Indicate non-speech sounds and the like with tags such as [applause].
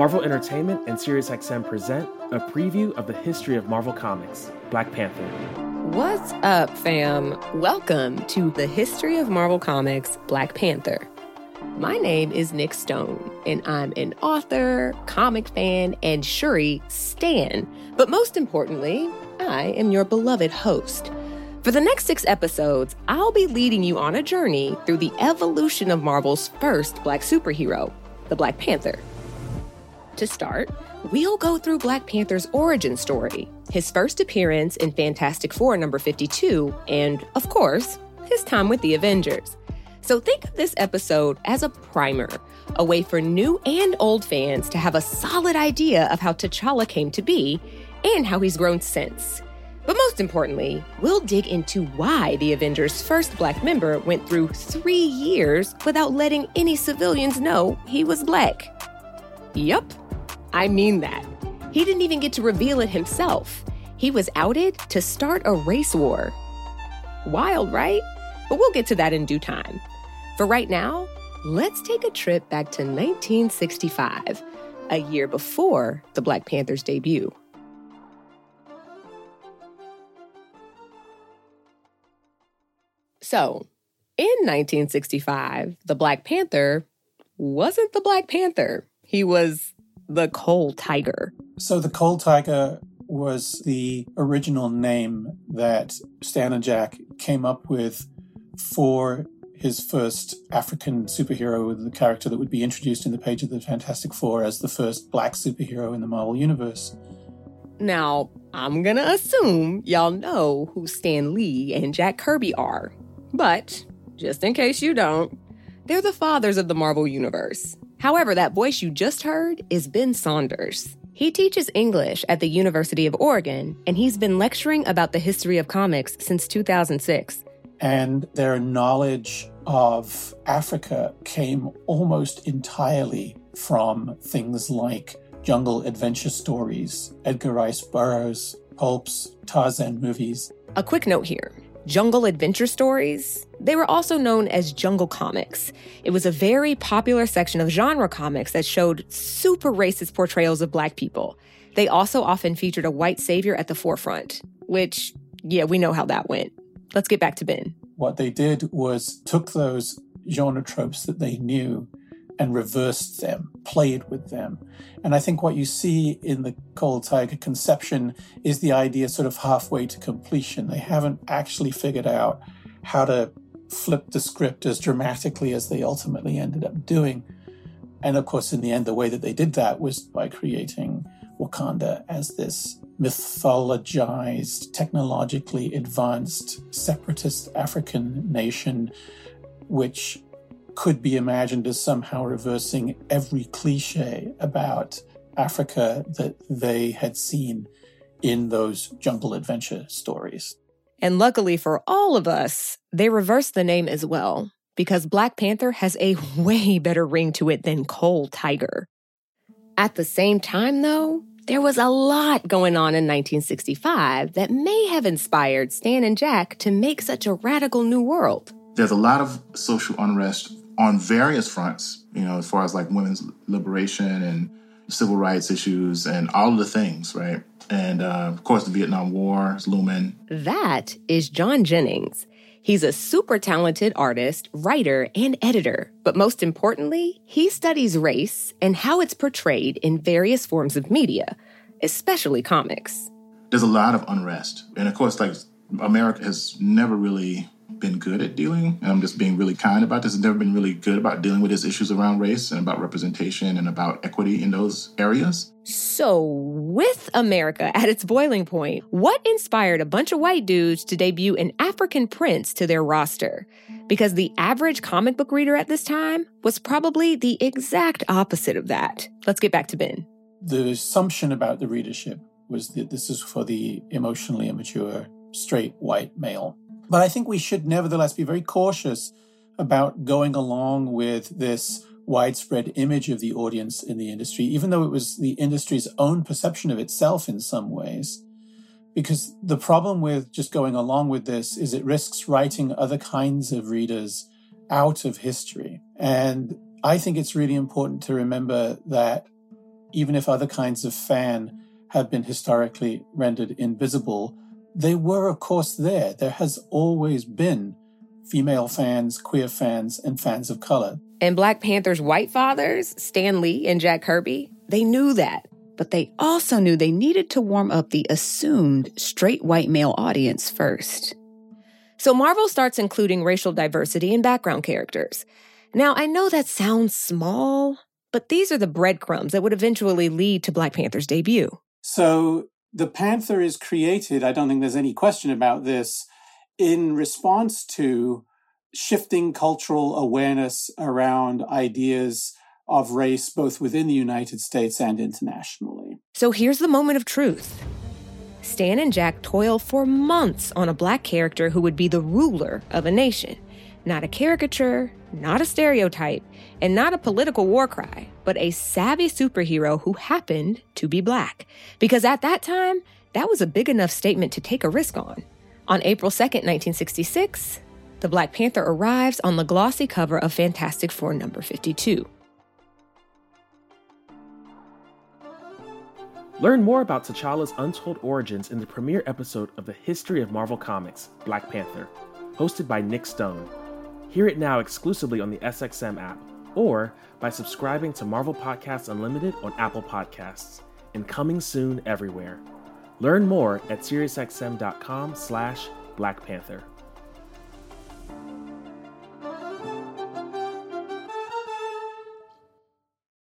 Marvel Entertainment and SiriusXM present a preview of the history of Marvel Comics, Black Panther. What's up, fam? Welcome to the history of Marvel Comics, Black Panther. My name is Nic Stone, and I'm an author, comic fan, and Shuri Stan. But most importantly, I am your beloved host. For the next six episodes, I'll be leading you on a journey through the evolution of Marvel's first black superhero, the Black Panther. To start, we'll go through Black Panther's origin story, his first appearance in Fantastic Four number 52, and, of course, his time with the Avengers. So think of this episode as a primer, a way for new and old fans to have a solid idea of how T'Challa came to be and how he's grown since. But most importantly, we'll dig into why the Avengers' first black member went through three years without letting any civilians know he was black. Yup, I mean that. He didn't even get to reveal it himself. He was outed to start a race war. Wild, right? But we'll get to that in due time. For right now, let's take a trip back to 1965, a year before the Black Panther's debut. So, in 1965, the Black Panther wasn't the Black Panther. He was the Coal Tiger. So the Coal Tiger was the original name that Stan and Jack came up with for his first African superhero, the character that would be introduced in the page of the Fantastic Four as the first black superhero in the Marvel Universe. Now, I'm gonna assume y'all know who Stan Lee and Jack Kirby are. But, just in case you don't, they're the fathers of the Marvel Universe. However, that voice you just heard is Ben Saunders. He teaches English at the University of Oregon, and he's been lecturing about the history of comics since 2006. And their knowledge of Africa came almost entirely from things like jungle adventure stories, Edgar Rice Burroughs, pulps, Tarzan movies. A quick note here jungle adventure stories. They were also known as jungle comics. It was a very popular section of genre comics that showed super racist portrayals of black people. They also often featured a white savior at the forefront, which, yeah, we know how that went. Let's get back to Ben. What they did was took those genre tropes that they knew and reversed them, played with them. And I think what you see in the Coal Tiger conception is the idea sort of halfway to completion. They haven't actually figured out how to flip the script as dramatically as they ultimately ended up doing. And of course, in the end, the way that they did that was by creating Wakanda as this mythologized, technologically advanced, separatist African nation, which could be imagined as somehow reversing every cliche about Africa that they had seen in those jungle adventure stories. And luckily for all of us, they reversed the name as well, because Black Panther has a [laughs] way better ring to it than Coal Tiger. At the same time, though, there was a lot going on in 1965 that may have inspired Stan and Jack to make such a radical new world. There's a lot of social unrest on various fronts, you know, as far as like women's liberation and civil rights issues and all of the things, right? And uh, of course, the Vietnam War is looming. That is John Jennings. He's a super talented artist, writer, and editor. But most importantly, he studies race and how it's portrayed in various forms of media, especially comics. There's a lot of unrest. And of course, like America has never really been good at dealing, and I'm just being really kind about this, has never been really good about dealing with his issues around race and about representation and about equity in those areas. So, with America at its boiling point, what inspired a bunch of white dudes to debut an African prince to their roster? Because the average comic book reader at this time was probably the exact opposite of that. Let's get back to Ben. The assumption about the readership was that this is for the emotionally immature, straight white male but I think we should nevertheless be very cautious about going along with this widespread image of the audience in the industry, even though it was the industry's own perception of itself in some ways. Because the problem with just going along with this is it risks writing other kinds of readers out of history. And I think it's really important to remember that even if other kinds of fan have been historically rendered invisible, they were, of course, there. There has always been female fans, queer fans, and fans of color. And Black Panther's white fathers, Stan Lee and Jack Kirby, they knew that. But they also knew they needed to warm up the assumed straight white male audience first. So Marvel starts including racial diversity in background characters. Now, I know that sounds small, but these are the breadcrumbs that would eventually lead to Black Panther's debut. So the Panther is created, I don't think there's any question about this, in response to shifting cultural awareness around ideas of race, both within the United States and internationally. So here's the moment of truth. Stan and Jack toil for months on a black character who would be the ruler of a nation. Not a caricature, not a stereotype, and not a political war cry, but a savvy superhero who happened to be black. Because at that time, that was a big enough statement to take a risk on. On April 2nd, 1966, the Black Panther arrives on the glossy cover of Fantastic Four number 52. Learn more about T'Challa's untold origins in the premiere episode of the History of Marvel Comics, Black Panther, hosted by Nic Stone. Hear it now exclusively on the SXM app or by subscribing to Marvel Podcasts Unlimited on Apple Podcasts and coming soon everywhere. Learn more at SiriusXM.com slash Black Panther.